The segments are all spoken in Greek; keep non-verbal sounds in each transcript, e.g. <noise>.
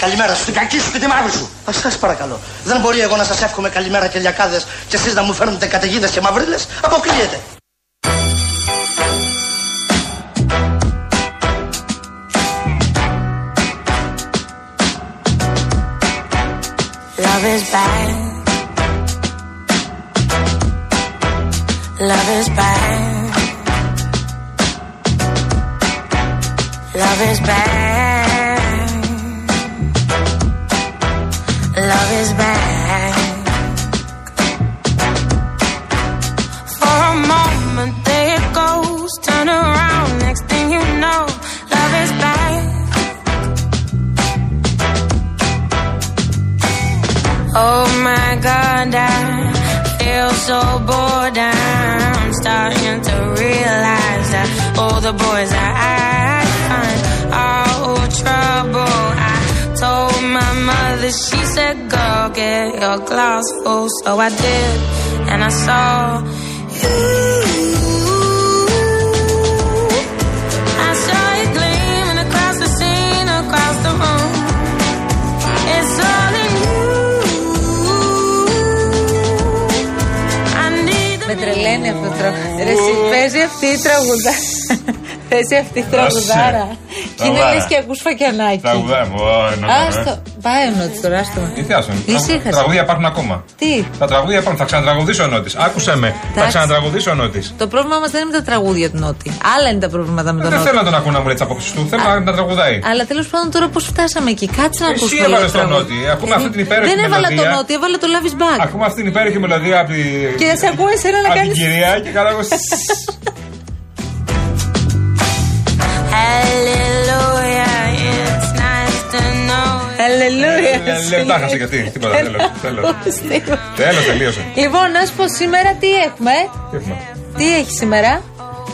Καλημέρα σου, την κακή σου και τη μαύρη σου. Α σας παρακαλώ. Δεν μπορεί εγώ να σας εύχομαι καλημέρα και λιακάδες και εσείς να μου φέρνετε καταιγίδες και μαυρίλες. Αποκλείεται. Love is bad. Love is bad. Love is bad. Is back. Get your glass full. So I did, and I saw you. I saw you gleaming across the scene, across the room. It's all in you. I need the Με τρελαίνει αυτό το τραγούδι. Ρε, εσύ, παίζει αυτή η τραγουδάρα. <laughs> Παίζει αυτή η τραγουδάρα. Και είναι Τραγουδάρα. λες και ακούς φακιανάκι. Τραγουδάμε. Άστο. Πάει ο Νότης τώρα, άστο. Τι θιάσουν. Ησύχασε. Τραγούδια υπάρχουν ακόμα; Τι; Τα τραγούδια υπάρχουν. Θα ξανατραγουδήσω ο Νότης. Άκουσε με. Θα Εντάξει. ξανατραγουδήσω ο Νότης. Το πρόβλημα μας δεν είναι τα τραγούδια του Νότι. Άλλα είναι τα προβλήματα με τον Δεν Νότι. θέλω να τον ακούω να μου λέει τι απόψει του. Θέλω να- να τραγουδάει. Αλλά τέλος πάντων τώρα πώς φτάσαμε εκεί. Κάτσε να Εσύ ακούσουμε. έβαλες λίγο τον τραγούδι. Νότι. Ακούμε αυτή την υπέροχη Δεν έβαλα τον μελωδία. Νότι, έβαλα το Love is Back. Ακούμε αυτή την υπέροχη μελωδία από τη. Και σε ακούω εσένα να από την κάνεις- κυρία και καλά εγώ. <laughs> Αλληλούια. Ε, Τα χάσε και αυτή. Τίποτα. Τέλος, τέλος. Τέλος, τελείωσε. Λοιπόν, να σου πω σήμερα τι έχουμε. Τι έχουμε; Τι έχει σήμερα;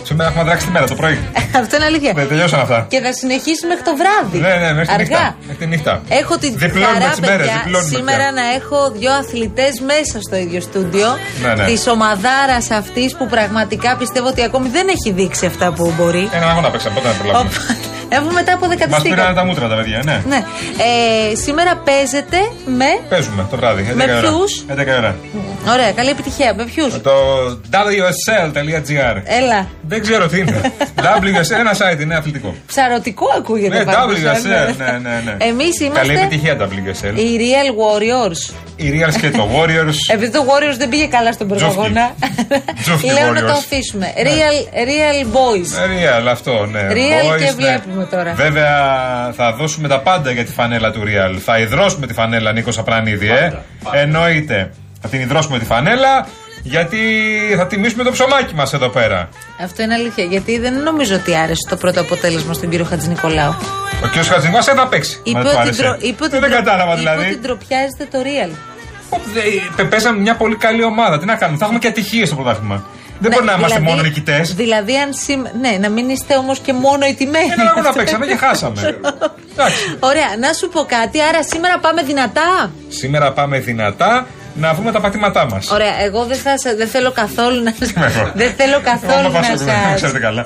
Σήμερα έχουμε δράξει τη μέρα το πρωί. <laughs> Αυτό είναι αλήθεια. Δεν τελειώσαν αυτά. Και θα συνεχίσει μέχρι το βράδυ. Ναι, ναι, μέχρι τη νύχτα. Αργά. Μέχρι τη νύχτα. Έχω την Διπλώνουμε χαρά, τις μέρες, παιδιά, διπλώνουμε σήμερα πια. να έχω δύο αθλητές μέσα στο ίδιο στούντιο. Ναι, ναι. Της ομαδάρας αυτής που πραγματικά πιστεύω ότι ακόμη δεν έχει δείξει αυτά που μπορεί. Έναν αγώνα παίξαμε. Πότε να προλάβουμε. Οπότε, Έχουμε μετά από Μας πήραν δεκατιστήκα. τα μούτρα τα παιδιά, ναι. Ναι. Ε, σήμερα παίζετε με. Παίζουμε το βράδυ. 11 Με ώρα. ποιους; 11 ώρα. Ωραία, καλή επιτυχία. Με ποιους; Το wsl.gr. Έλα. Δεν ξέρω τι είναι. <laughs> WSL, ένα site είναι αθλητικό. Ψαρωτικό ακούγεται Ναι, πάντως, ε, WSL, ναι, ναι, ναι. Εμείς Καλή είμαστε επιτυχία WSL. οι Real Warriors. Οι Reals και το Warriors. Επειδή το Warriors δεν πήγε καλά στον πρώτο Τζόφκι Λέω να Warriors. το αφήσουμε. Real, real Boys. Ε, Real αυτό, ναι. Real Boys, και ναι. βλέπουμε τώρα. Βέβαια θα δώσουμε τα πάντα για τη φανέλα του Real. Θα υδρώσουμε τη φανέλα Νίκος Απρανίδη, ε. Εννοείται. Θα την υδρώσουμε τη φανέλα γιατί θα τιμήσουμε το ψωμάκι μας εδώ πέρα. Αυτό είναι αλήθεια. Γιατί δεν νομίζω ότι άρεσε το πρώτο αποτέλεσμα στον κύριο Χατζη Νικολάου. Ο κ. Χατζηνικό θα παίξει. Είπε Μα δεν του ότι, άρεσε. ντρο- είπε ότι, δεν ντρο- κατάλαβα είπε δηλαδή. ότι ντροπιάζεται το Real. Δε- Παίζαμε μια πολύ καλή ομάδα. Τι να κάνουμε, θα έχουμε και ατυχίες στο πρωτάθλημα. Δεν μπορεί Ναι, να είμαστε δηλαδή- μόνο νικητές. Δηλαδή, αν σήμ- ναι, να μην είστε όμως και μόνο οι τιμένοι. Ένα αγώνα παίξαμε και χάσαμε. <laughs> Εντάξει. Ωραία, να σου πω κάτι. Άρα σήμερα πάμε δυνατά. Σήμερα πάμε δυνατά να βρούμε τα πατήματά μας. Ωραία, εγώ δεν, θα, σα- δεν θέλω καθόλου να <laughs> με. Δεν θέλω καθόλου Εγώ να πας- σας ξέρετε καλά.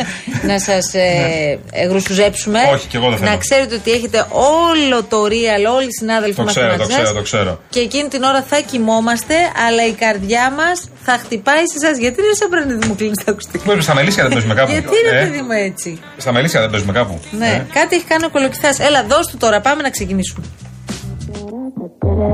Να σας ε, ε, γρουσουζέψουμε Όχι, κι εγώ δεν θέλω. Να ξέρετε ότι έχετε όλο το real Όλοι οι συνάδελφοι Το μας ξέρω, μαζί το σας. ξέρω, το ξέρω. Και εκείνη την ώρα θα κοιμόμαστε Αλλά η καρδιά μας θα χτυπάει σε εσάς Γιατί δεν σε έπαιρνε μου κλείνεις τα ακουστικά; Παίζουμε στα μελίσια δεν παίζουμε κάπου. Γιατί ρε Ε, παιδί μου έτσι Στα μελίσια δεν παίζουμε κάπου. Ναι, Ε; κάτι έχει κάνει ο κολοκυθάς Έλα δώσ' του τώρα, πάμε να ξεκινήσουμε I've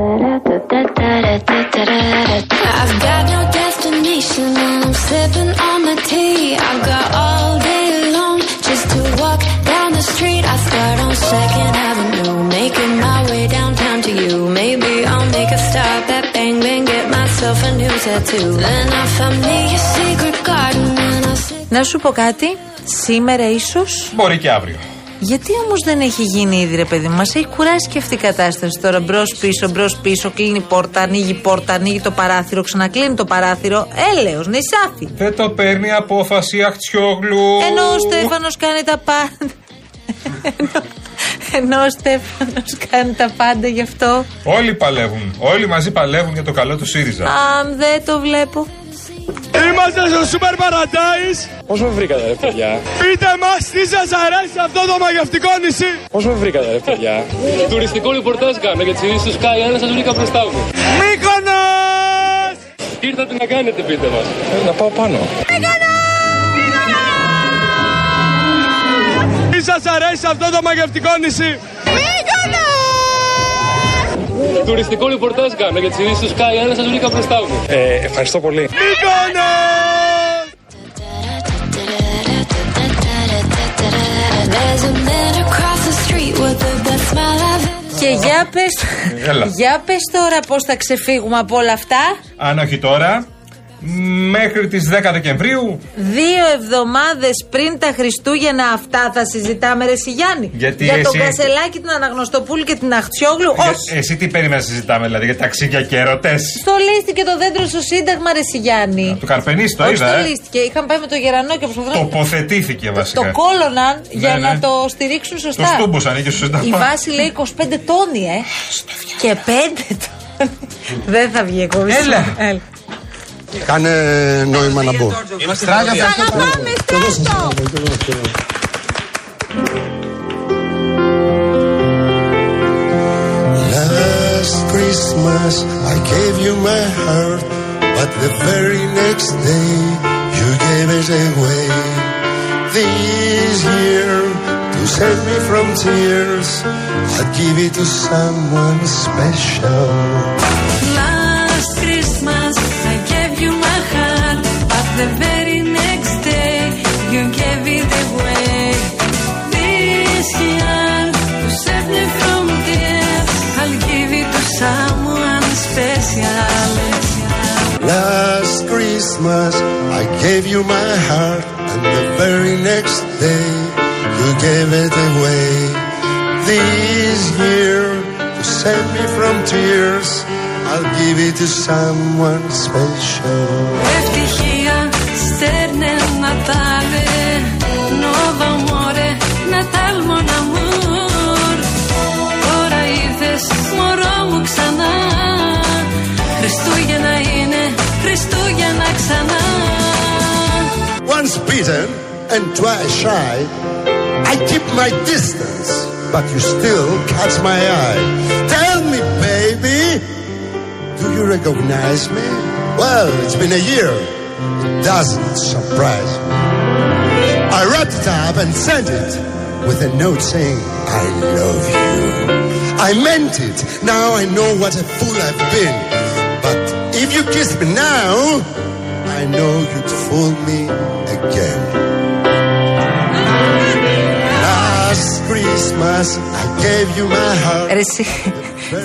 got no destination and I'm sipping on the tea. I got all day long just to walk down the street. I start on Second Avenue, making my way downtown to you. Maybe I'll make a stop at Bang Bang, get myself a new tattoo. Then I found me a secret garden and I sit. Να σου πω κάτι Σήμερα ίσως Μπορεί και αύριο. Γιατί όμως δεν έχει γίνει ήδη, ρε παιδί μου, μας έχει κουράσει και αυτή η κατάσταση τώρα. Μπρος πίσω, μπρος πίσω, κλείνει η πόρτα, ανοίγει η πόρτα, ανοίγει το παράθυρο, ξανακλίνει το παράθυρο. Έλεος, νησάφι. Δεν το παίρνει απόφαση αχτσιόγλου. Ενώ ο Στέφανος κάνει τα πάντα. Ενώ- Ενώ ο Στέφανος κάνει τα πάντα γι' αυτό. Όλοι παλεύουν. Όλοι μαζί παλεύουν για το καλό του ΣΥΡΙΖΑ. Αν δεν το βλέπω. Είμαστε στο Super Paradise. Πώς με βρήκατε ρε παιδιά; Πείτε μας τι σας αρέσει αυτό το μαγευτικό νησί. Πώς με βρήκατε ρε παιδιά; Τουριστικό ρεπορτάζ κάνω για τις ειδήσεις του Sky. Ένα σας βρήκα μπροστά μου. Μύκονος! Τι ήρθατε να κάνετε πείτε μας. Ε, να πάω πάνω. Τι σας αρέσει αυτό το μαγευτικό νησί; Τουριστικό ρεπορτάζ κάνω για τις ειδήσεις του Sky. Ένα σας βρήκα μπροστά μου. Ε, ευχαριστώ πολύ. Μύκονος! There's a man across the street with the best smile I've ever Και για πες, Έλα. για πες τώρα πώς θα ξεφύγουμε από όλα αυτά. Αν όχι τώρα, μέχρι τις 10 Δεκεμβρίου. Δύο εβδομάδες πριν τα Χριστούγεννα αυτά θα συζητάμε, Ρε Σιγιάννη. Γιατί για τον εσύ- Κασελάκη, την Αναγνωστοπούλη και την Αχτσιόγλου. Για- Όχι. Εσύ τι περίμενες να συζητάμε, δηλαδή, για ταξίδια και ερωτές; Στολίστηκε το δέντρο στο Σύνταγμα, Ρε Σιγιάννη. Του Καρπενήσι το Όχι είδα, ε. στολίστηκε. Είχαν πάει με το γερανό και προσπαθούν Τοποθετήθηκε το, βασικά. το κόλωναν για Ναι, να ναι. το στηρίξουν σωστά. Το στούμποσαν εκεί στο Σύνταγμα. Η βάση λέει 25 τόνοι, ε. και 5 τόνοι. Δεν θα βγει εκπομπή. Έλα. Έλα. Κάνε νόημα να μπω. Αγαπάμε, στράτο! Last Christmas I gave you my heart, but the very next day you gave it away. This year, to save me from tears, I'd give it to someone special. Christmas I gave you my heart, and the very next day you gave it away. This year, to save me from tears, I'll give it to someone special. Ευτυχία στέρνε Natale Nuovo amore Natal mon amour Τώρα ήρθες μωρό μου ξανά Χριστούγεννα ξανά Once bitten and twice shy, I keep my distance, but you still catch my eye. Tell me, baby, do you recognize me? Well, it's been a year. It doesn't surprise me. I wrapped it up and sent it with a note saying, I love you. I meant it. Now I know what a fool I've been. But if you kiss me now, I know you'd fool me again. Last Christmas I gave you my heart. Ρε εσύ,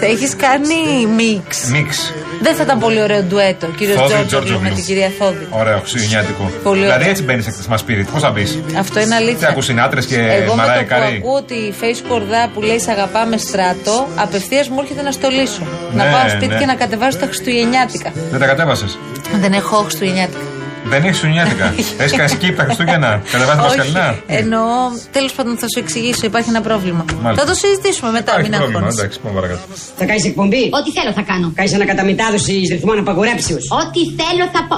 θα έχει κάνει μίξ. Μίξ. Δεν θα ήταν πολύ ωραίο ντουέτο, κύριο Θόδη Τζόρτζογλου με Τζόρτζογλου. την κυρία Θόδη. Ωραίο, χριστουγεννιάτικο. Πολύ δηλαδή ωραίο. έτσι μπαίνεις σε κτισμα σπίτι. Πώς θα μπεις; Αυτό είναι αλήθεια. Τι ακούς συνάτρες και Εγώ με Μαράια το που Καρέι. ακούω τη face κορδά που λέει Σε αγαπάμε στράτο, απευθείας μου έρχεται να στολίσω. να Ναι, πάω σπίτι ναι. και να κατεβάσω τα Χριστουγεννιάτικα. Δεν τα κατέβασες; Δεν έχω Χριστουγεννιάτικα. Δεν έχει Χριστουγεννιάτικα. έχεις κάνει skip τα Χριστούγεννα; Κατεβάζει Όχι. πασκαλινά. Εννοώ, τέλος πάντων θα σου εξηγήσω, υπάρχει ένα πρόβλημα. Μάλιστα. Θα το συζητήσουμε μετά, Υπάρχει μην πρόβλημα. αγχώνεσαι. Εντάξει, πάμε παρακάτω. Θα κάνεις εκπομπή; Ό,τι θέλω θα κάνω. Κάνεις ανακαταμετάδοση ρυθμών απαγορέψεω. Ό,τι θέλω θα πω.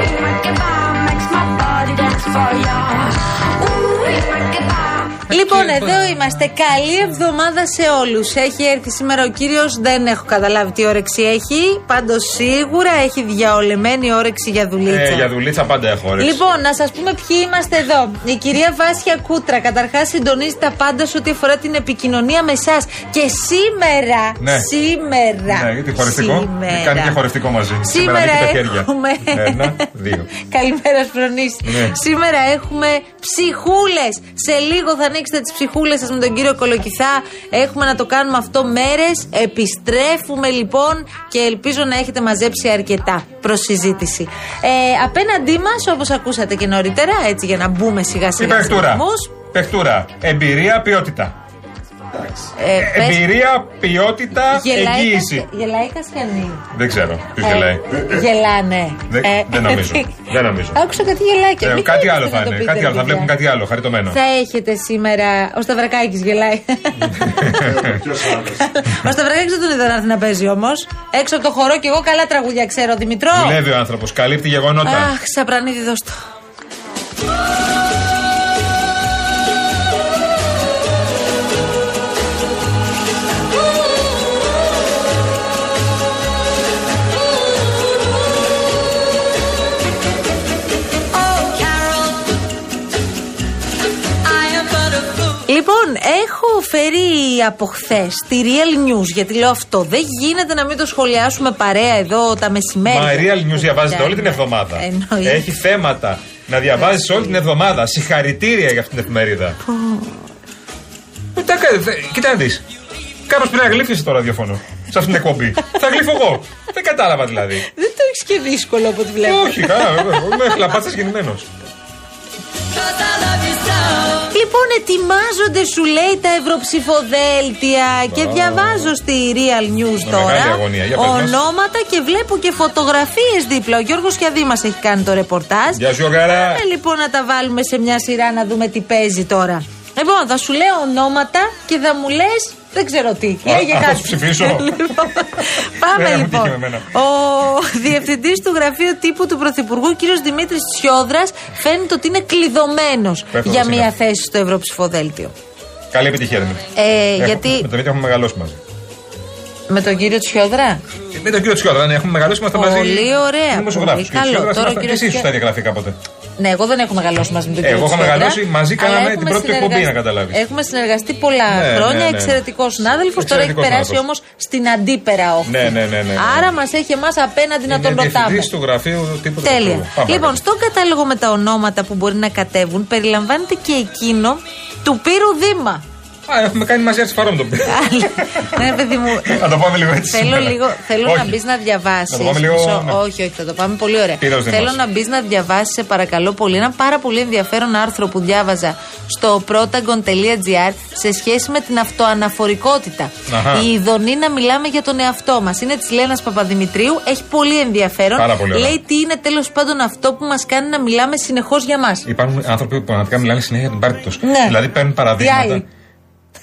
dance for you. Ooh, you make it <laughs> Λοιπόν, Και- εδώ είμαστε. Καλή εβδομάδα σε όλους. Έχει έρθει σήμερα ο κύριος, δεν έχω καταλάβει τι όρεξη έχει. Πάντως σίγουρα έχει διαολεμένη όρεξη για δουλίτσα. Ε, για δουλίτσα πάντα έχω όρεξη. Λοιπόν, να σας πούμε ποιοι είμαστε εδώ. Η κυρία Βάσια Κούτρα, καταρχάς συντονίζει τα πάντα σε ό,τι αφορά την επικοινωνία με εσάς. Και σήμερα. Ναι. Σήμερα. Ναι, γιατί χωριστικό. Σήμερα. Κάνει και χωριστικό μαζί. Σήμερα νίκη τα χέρια. έχουμε. Ένα, δύο. <laughs> Καλημέρα, Σπρονίση. Ναι. Σήμερα έχουμε ψυχούλες. Σε λίγο θα ανοίξετε τις ψυχούλες σας με τον κύριο Κολοκυθά. Έχουμε να το κάνουμε αυτό μέρες. Επιστρέφουμε λοιπόν και ελπίζω να έχετε μαζέψει αρκετά προς συζήτηση. Ε, απέναντί μας, όπως ακούσατε και νωρίτερα, έτσι για να μπούμε σιγά Τι σιγά στους παιχτούρα. ρυθμούς, Παιχτούρα. Εμπειρία, ποιότητα. Ε, πες- Εμπειρία, ποιότητα, γελάει εγγύηση. Κασια- Γελάει η Κασιανή. Δεν ξέρω ποιος Ε, γελάει. Γελάνε. Δεν- Ε, δεν νομίζω. Δεν νομίζω. Άκουσα κάτι γελάκια. Ε, Μην κάτι θέλετε άλλο να θα το είναι. πείτε, Κάτι άλλο. Θα παιδιά. βλέπουν κάτι άλλο. Χαριτωμένο. Θα έχετε σήμερα. Ο Σταυρακάκης γελάει. <laughs> ο Σταυρακάκης δεν τον είδα να έρθει να παίζει όμως. Έξω από το χορό και εγώ καλά τραγουδιά ξέρω, Δημητρό. Δουλεύει ο άνθρωπος. Καλύπτει γεγονότα. Αχ, σαπρανίδι δώσ' Λοιπόν, έχω φέρει από χθες τη Real News γιατί λέω αυτό. Δεν γίνεται να μην το σχολιάσουμε παρέα εδώ τα μεσημέρια. Μα η Real News διαβάζεται όλη την εβδομάδα. Εννοείται. Έχει θέματα να διαβάζεις όλη την εβδομάδα. Συγχαρητήρια για αυτήν την εφημερίδα. Ε, τα κα- θε- Κοίτα να δεις. Κάπω πρέπει να γλύφει το ραδιόφωνο σε αυτήν την εκπομπή. Θα γλύφω εγώ. Δεν κατάλαβα δηλαδή. Δεν το έχεις και δύσκολο από ό,τι βλέπω. Όχι, καλά, βέβαια. Είμαι χλαπάτσα γεννημένος. Λοιπόν, ετοιμάζονται, σου λέει, τα ευρωψηφοδέλτια και διαβάζω στη Real News Με τώρα μεγάλη αγωνία. Για πες μας. ονόματα και βλέπω και φωτογραφίες δίπλα. Ο Γιώργος Κιαδί μας έχει κάνει το ρεπορτάζ. Γεια σου, Γιώργαρα. Πάμε λοιπόν να τα βάλουμε σε μια σειρά να δούμε τι παίζει τώρα. Λοιπόν, θα σου λέω ονόματα και θα μου λες. Δεν ξέρω τι. Α, Λέγε α, θα κάτι. σου ψηφίσω. <laughs> Λοιπόν, Πάμε Δεν μου λοιπόν. τύχει με εμένα. Ο διευθυντής του γραφείου τύπου του Πρωθυπουργού, κύριος Δημήτρης Τσιόδρα, φαίνεται ότι είναι κλειδωμένος Πέφτοντας για είναι μια αυτό. θέση στο Ευρωψηφοδέλτιο. Καλή επιτυχία, Δημήτρη. Ε, Έχω- γιατί Με τον Δημήτρη έχουμε μεγαλώσει μαζί. με τον κύριο Τσιόδρα; Ε, Με τον κύριο Τσιόδρα, ναι, έχουμε μεγαλώσει είμαστε μαζί. Πολύ ωραία, Δημοσιογράφους. πολύ καλό. Τσιόδρας Τώρα ο ήμασταν κύριος και εσείς Τσιόδρα- στα ίδια γραφεία κάποτε. Ναι, εγώ δεν έχω μεγαλώσει μαζί με τον Εγώ κύριο έχω Τσιόδρα, μεγαλώσει, μαζί αλλά κάναμε την έχουμε πρώτη του εκπομπή, συνεργαστεί- να καταλάβεις. Έχουμε συνεργαστεί πολλά Ναι, ναι, χρόνια. ναι. Εξαιρετικός συνάδελφος. Τώρα έχει Εξαιρετικός περάσει άνθρωπος. όμως στην αντίπερα όχθη. Ναι, ναι, ναι, ναι, ναι. Άρα μας έχει εμάς απέναντι να Είναι τον ρωτάμε. διευθυντής του γραφείου τύπου του Τέλεια. Πρωθυπουργού. Πάμε Λοιπόν, παρακάτω. στον κατάλογο με τα ονόματα που μπορεί να κατέβουν περιλαμβάνεται και εκείνο του Πύρου Δήμα. Α, έχουμε κάνει μαζί έτσι παρόμοιο. ναι, παιδί μου. Να το πάμε λίγο έτσι. Θέλω, σήμερα. λίγο, θέλω Όχι. να μπεις να διαβάσεις. Να το πάμε λίγο, ναι. Όχι, όχι, θα το πάμε πολύ ωραία. Πύρος Δήμος. Θέλω να μπεις να διαβάσεις, σε παρακαλώ πολύ, ένα πάρα πολύ ενδιαφέρον άρθρο που διάβαζα στο protagon.gr σε σχέση με την αυτοαναφορικότητα. Αχα. Η ειδονή να μιλάμε για τον εαυτό μας. Είναι της Λένας Παπαδημητρίου. Έχει πολύ ενδιαφέρον. Πάρα πολύ ωραία. Λέει τι είναι τέλος πάντων αυτό που μας κάνει να μιλάμε συνεχώς για μας. Υπάρχουν άνθρωποι που πραγματικά μιλάνε συνέχεια για την πάρτη τους. Ναι. Δηλαδή παίρνουν Οι παραδείγματα.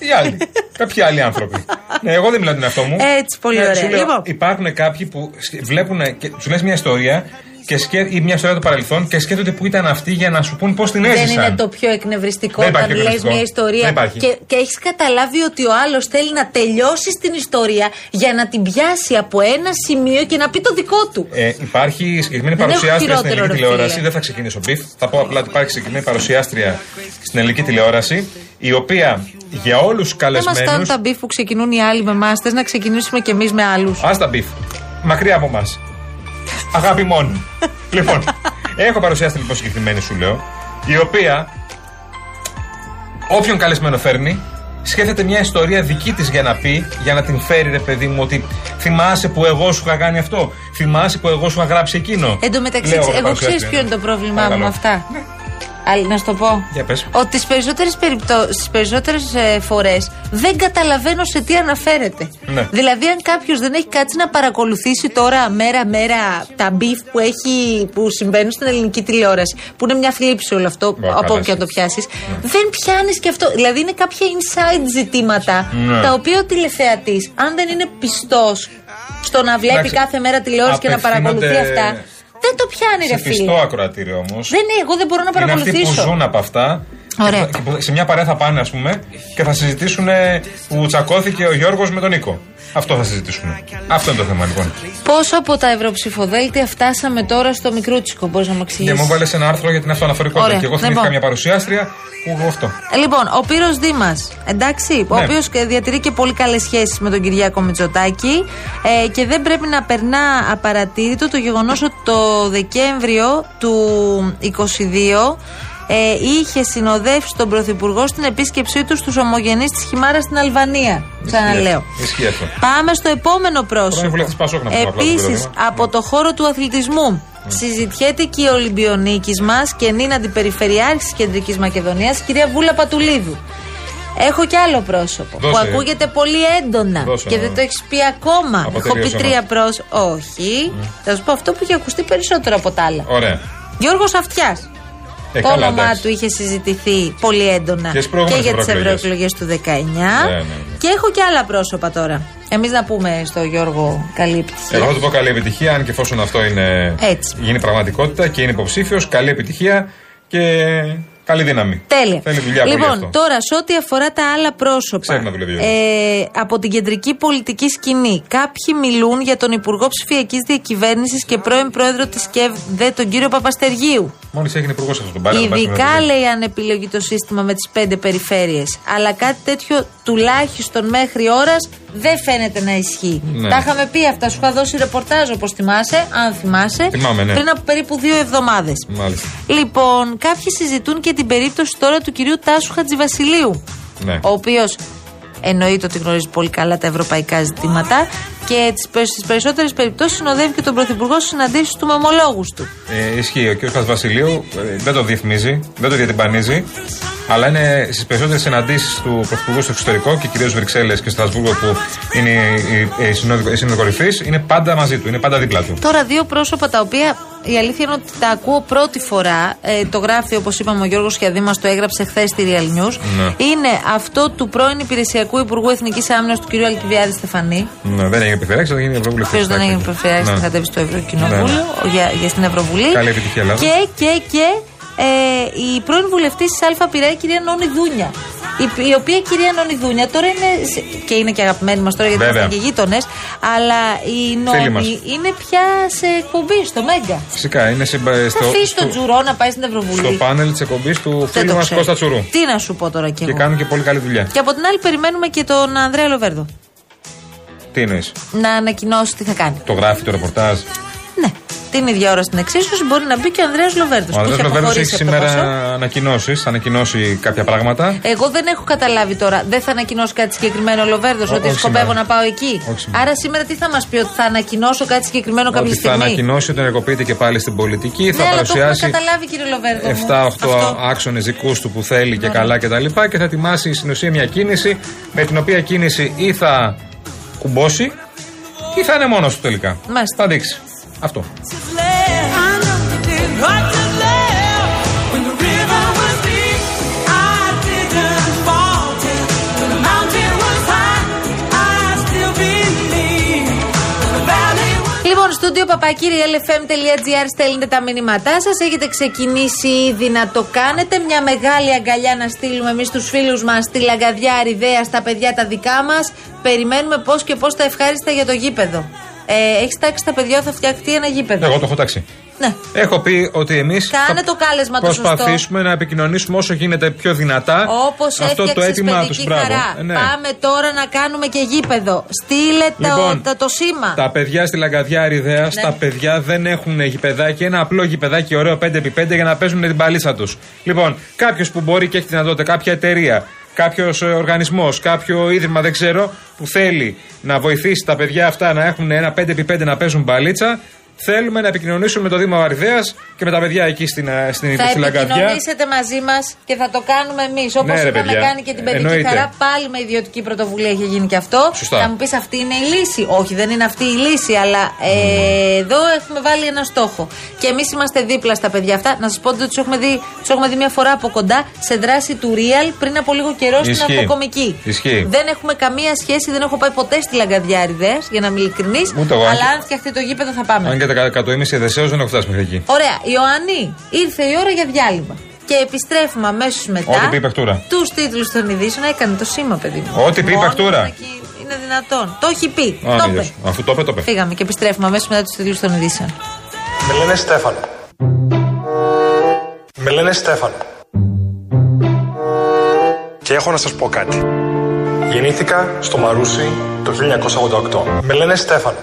Άλλοι. Οι άλλοι. Κάποιοι άλλοι άνθρωποι. ναι, εγώ δεν μιλάω τον εαυτό μου. Έτσι, πολύ Ναι, ωραία. σου λέω, Λοιπόν. Υπάρχουν κάποιοι που σκ- βλέπουν και του λες μια ιστορία και σκέ, ή μια ιστορία του παρελθόν και σκέφτονται που ήταν αυτοί για να σου πούν πώς την έζησαν. Δεν είναι το πιο εκνευριστικό Δεν υπάρχει όταν λες εκνευριστικό. μια ιστορία Δεν υπάρχει. και, και έχεις καταλάβει ότι ο άλλος θέλει να τελειώσει την ιστορία για να την πιάσει από ένα σημείο και να πει το δικό του. Ε, υπάρχει συγκεκριμένη Δεν έχω παρουσιάστρια στην χειρότερο, ελληνική ρε τηλεόραση. φίλε. Δεν θα ξεκινήσω beef. Θα πω απλά ότι υπάρχει συγκεκριμένη παρουσιάστρια στην ελληνική τηλεόραση η οποία για όλους τους Δεν μας κάνουν καλεσμένου. τα beef που ξεκινούν οι άλλοι με εμάς. Θες να ξεκινήσουμε κι εμείς με άλλους. Α τα beef. Μακριά από εμάς. Αγάπη μόνο. <laughs> λοιπόν, έχω παρουσιάστρια λοιπόν συγκεκριμένη σου λέω, η οποία όποιον καλεσμένο φέρνει, σκέφτεται μια ιστορία δική της για να πει, για να την φέρει ρε παιδί μου, ότι θυμάσαι που εγώ σου είχα κάνει αυτό, θυμάσαι που εγώ σου είχα γράψει εκείνο. Εν τω μεταξύ, Λέω εγώ ξέρεις παρουσιάστρια. ποιο είναι το πρόβλημά μου Παρακαλώ. με αυτά. Άλλη, να σου το πω. Για πες. Ότι στις περισσότερες περιπτώσεις, περισσότερες ε, φορές δεν καταλαβαίνω σε τι αναφέρεται. Ναι. Δηλαδή, αν κάποιος δεν έχει κάτσει να παρακολουθήσει τώρα μέρα-μέρα τα beef που, έχει, που συμβαίνουν στην ελληνική τηλεόραση, που είναι μια θλίψη όλο αυτό, Μπα, από καλά όπου και να το σκέφτεσαι. πιάσεις, δεν πιάνεις και αυτό. Δηλαδή, είναι κάποια inside ζητήματα Ναι. τα οποία ο τηλεθεατής, αν δεν είναι πιστός στο να βλέπει Εντάξει, κάθε μέρα τηλεόραση και να παρακολουθεί απευθύνονται αυτά, δεν το πιάνει, Σε ρε φίλε. πιστό ακροατήριο όμως. Δεν είναι, εγώ δεν μπορώ να Είναι αυτοί που παρακολουθήσω. ζουν από αυτά Ωραία. Και που- σε μια παρέα θα πάνε, ας πούμε, και θα συζητήσουν ε, που τσακώθηκε ο Γιώργος με τον Νίκο. Αυτό θα συζητήσουν. Αυτό είναι το θέμα, λοιπόν. Πόσο από τα ευρωψηφοδέλτια φτάσαμε τώρα στο μικρούτσικο, μπορείς να μου Και εξηγήσει. μου βάλες ένα άρθρο για την αυτοαναφορικότητα. Ωραία. Και εγώ θυμήθηκα Λοιπόν. μια παρουσιάστρια που εγώ αυτό. Ε, Λοιπόν, ο Πύρος Δήμας, εντάξει, ο Ναι. οποίος διατηρεί και πολύ καλές σχέσεις με τον Κυριάκο Μητσοτάκη ε, και δεν πρέπει να περνά απαρατήρητο το γεγονός ότι το Δεκέμβριο του 22 ε, είχε συνοδεύσει τον Πρωθυπουργό στην επίσκεψή του στους ομογενείς της Χιμάρας στην Αλβανία. Ξαναλέω. Ισχύει αυτό. Πάμε στο επόμενο πρόσωπο. Πρώην βουλευτής Πασόκ, να πούμε απλά, το Επίση, πρόβλημα. από το χώρο του αθλητισμού. Συζητιέται και η Ολυμπιονίκης μας και νυν αντιπεριφερειάρχης της Κεντρικής Μακεδονίας, κυρία Βούλα Πατουλίδου. Έχω κι άλλο πρόσωπο Δώσε. που ακούγεται πολύ έντονα Δώσε, και ναι. δεν το έχεις πει ακόμα. Από Έχω πει τελείωσε τρία πρόσωπα. Όχι. Θα σου πω αυτό που έχει ακουστεί περισσότερο από τα άλλα. Ωραία. Γιώργος Αυτιάς. Ε, το καλά, όνομά εντάξει. του είχε συζητηθεί πολύ έντονα Και στις προηγούμενες για τις ευρωεκλογές. ευρωεκλογές του 19. Ναι, ναι, ναι. Και έχω και άλλα πρόσωπα τώρα. Εμείς να πούμε στο Γιώργο καλή επιτυχία. Εγώ θα του πω καλή επιτυχία, αν και εφόσον αυτό είναι, Έτσι. γίνει πραγματικότητα και είναι υποψήφιος. Καλή επιτυχία και καλή δύναμη. Τέλεια. Θέλει δουλειά πολύ λοιπόν, αυτό. τώρα σε ό,τι αφορά τα άλλα πρόσωπα. Ξέρει να δουλεύει ο ε, από την κεντρική πολιτική σκηνή. Κάποιοι μιλούν για τον Υπουργό Ψηφιακής Διακυβέρνησης και πρώην πρόεδρο της ΚΕΒΔΕ, τον κύριο Παπαστεργίου. Μόλις έγινε υπουργός αυτό τον πάρει. Ειδικά λέει αν επιλογεί το σύστημα με τις πέντε περιφέρειες. Αλλά κάτι τέτοιο τουλάχιστον μέχρι ώρας δεν φαίνεται να ισχύει. Ναι. Τα είχαμε πει αυτά. Σου είχα δώσει ρεπορτάζ όπως θυμάσαι, αν θυμάσαι. Θυμάμαι, ναι. Πριν από περίπου δύο εβδομάδες. Μάλιστα. Λοιπόν, κάποιοι συζητούν και την περίπτωση τώρα του κυρίου Τάσου Χατζηβασιλείου. Ναι. Ο οποίος εννοείται ότι γνωρίζει πολύ καλά τα ευρωπαϊκά ζητήματα και στι περισσότερε περιπτώσει συνοδεύει και τον Πρωθυπουργό στι συναντήσει του με ομολόγου του. Ε, ισχύει. Ο κ. Χασβασιλείου ε, δεν το διαφημίζει, δεν το διατυμπανίζει, αλλά είναι στι περισσότερε συναντήσει του Πρωθυπουργού στο εξωτερικό και κυρίω Βρυξέλλε και Στρασβούργο που είναι η, η, η συνόδο- η σύνοδο κορυφή, είναι πάντα μαζί του, είναι πάντα δίπλα του. Τώρα, δύο πρόσωπα τα οποία η αλήθεια είναι ότι τα ακούω πρώτη φορά. Ε, το γράφει, όπως είπαμε, ο Γιώργος Χιαδήμα, το έγραψε χθες στη Real News. Ναι. Είναι αυτό του πρώην Υπηρεσιακού Υπουργού Εθνικής Άμυνας του κ. Αλκιβιάδη Στεφανή. Ναι, δεν έγινε επιφυλάξει, θα γίνει ευρωβουλευτής. Ο οποίο δεν έγινε προφυλάξει, θα κατέβει στο Ευρωκοινοβούλιο για, για στην Ευρωβουλή. Ναι, Καλή επιτυχία, Ελλάδα. Και, και, και ε, η πρώην βουλευτής της ΑΠ η κυρία Νόνη Δούνια. Η, η οποία κυρία Νόνη Δούνια τώρα είναι. σε- και είναι και αγαπημένη μας τώρα γιατί Βέβαια. είμαστε και γείτονες. Αλλά η Φίλη μας. Νόνη είναι πια σε εκπομπή στο Μέγκα. Φυσικά είναι συμπα... Θα στο, αφήσει τον στο, Τζουρό να πάει στην Ευρωβουλή. στο πάνελ της εκπομπής του Δεν φίλου το μας ξέρω. Κώστα Τσουρού. Τι να σου πω τώρα κι Και εγώ. κάνουν και πολύ καλή δουλειά. Και από την άλλη περιμένουμε και τον Ανδρέα Λοβέρδο Τι εννοείς, να ανακοινώσει τι θα κάνει. το γράφει το ρεπορτάζ. Ναι. Την ίδια ώρα στην εξίσωση μπορεί να μπει και ο Ανδρέας Λοβέρδος. Ο Ανδρέας Λοβέρδος έχει σήμερα ανακοινώσεις, θα ανακοινώσει κάποια πράγματα. Εγώ δεν έχω καταλάβει τώρα. Δεν θα ανακοινώσει κάτι συγκεκριμένο ο Λοβέρδος, Ό- ότι όχι σκοπεύω σήμερα. να πάω εκεί. Όχι σήμερα. Άρα σήμερα τι θα μας πει, ότι θα ανακοινώσω κάτι συγκεκριμένο κάποια Ότι θα στιγμή; ανακοινώσει ότι ενεργοποιείται και πάλι στην πολιτική. ναι, θα αλλά το έχουμε παρουσιάσει καταλάβει, κύριε Λοβέρδο. μου. 7-8 Αυτό. άξονες δικούς του που θέλει και Ωραία. καλά κτλ. Και, και θα ετοιμάσει στην ουσία μια κίνηση με την οποία κίνηση ή θα κουμπώσει ή θα είναι μόνος του τελικά. Μάλιστα. Θα δείξει. Αυτό. Λοιπόν, στούντιο παπακύριαλfm.gr στέλνετε τα μηνύματά σας. Έχετε ξεκινήσει ήδη να το κάνετε. Μια μεγάλη αγκαλιά να στείλουμε εμείς τους φίλους μας στη Λαγκαδιά Αριδέα, στα παιδιά τα δικά μας. Περιμένουμε πώς και πώς τα ευχάριστα για το γήπεδο. Ε, Έχεις τάξει τα παιδιά ότι θα φτιαχτεί ένα γήπεδο. Εγώ το έχω τάξει. Ναι. Έχω πει ότι εμείς Κάνε το κάλεσμα το σωστό. προσπαθήσουμε να επικοινωνήσουμε όσο γίνεται πιο δυνατά Όπως αυτό το αίτημά τους. παιδική Μπράβο. χαρά. Ε, ναι. Πάμε τώρα να κάνουμε και γήπεδο. Στείλε Λοιπόν, το, το, το σήμα. Τα παιδιά στη Λαγκαδιά Αριδαία, Ναι. τα παιδιά δεν έχουν γηπεδάκι, ένα απλό γηπεδάκι ωραίο 5x5 για να παίζουν την παλίτσα τους. Λοιπόν, κάποιος που μπορεί και έχει δυνατότητα, κάποια εταιρεία, κάποιος οργανισμός, κάποιο ίδρυμα, δεν ξέρω, που θέλει να βοηθήσει τα παιδιά αυτά να έχουν ένα 5x5 να παίζουν μπαλίτσα, θέλουμε να επικοινωνήσουμε με το Δήμο Αριδαία και με τα παιδιά εκεί στην, ε, στην, Θα στη Λαγκαδιά. επικοινωνήσετε μαζί μας και θα το κάνουμε εμείς. Όπως Ναι, ρε, είχαμε παιδιά. κάνει και την παιδική Εννοείται. χαρά, πάλι με ιδιωτική πρωτοβουλία έχει γίνει και αυτό. Σωστά. Θα μου πεις αυτή είναι η λύση; Όχι, δεν είναι αυτή η λύση, αλλά ε, εδώ έχουμε βάλει ένα στόχο. Και εμείς είμαστε δίπλα στα παιδιά αυτά. Να σας πω ότι τους έχουμε, δει, τους έχουμε δει μια φορά από κοντά σε δράση του Real πριν από λίγο καιρό στην Ισχύει. Αυτοκομική. Ισχύει. Δεν έχουμε καμία σχέση, δεν έχω πάει ποτέ στη Λαγκαδιά Αριδέας, για να είμαι ειλικρινής. Ούτε εγώ, αν Αλλά και- αν φτιαχτεί το γήπεδο θα πάμε. Αν και τα κατοίμηση εδεσέω δεν έχω φτάσει μέχρι εκεί. Ωραία. Ιωάννη, ήρθε η ώρα για διάλειμμα. Και επιστρέφουμε αμέσως μετά. Ό,τι πει η παιχτούρα. Τους τίτλους των ειδήσεων. Έκανε το σήμα, παιδί μου. Ό,τι πει η Μόνο παιχτούρα. εκεί Είναι δυνατόν. Το έχει πει. Α, το είδες. είπε. Αφού το είπε, το είπε. Φύγαμε και επιστρέφουμε αμέσως μετά τους τίτλους των ειδήσεων. Με λένε Στέφανο. Με λένε Στέφανο. Και έχω να σας πω κάτι. Γεννήθηκα στο Μαρούσι το 1988. Με λένε Στέφανο.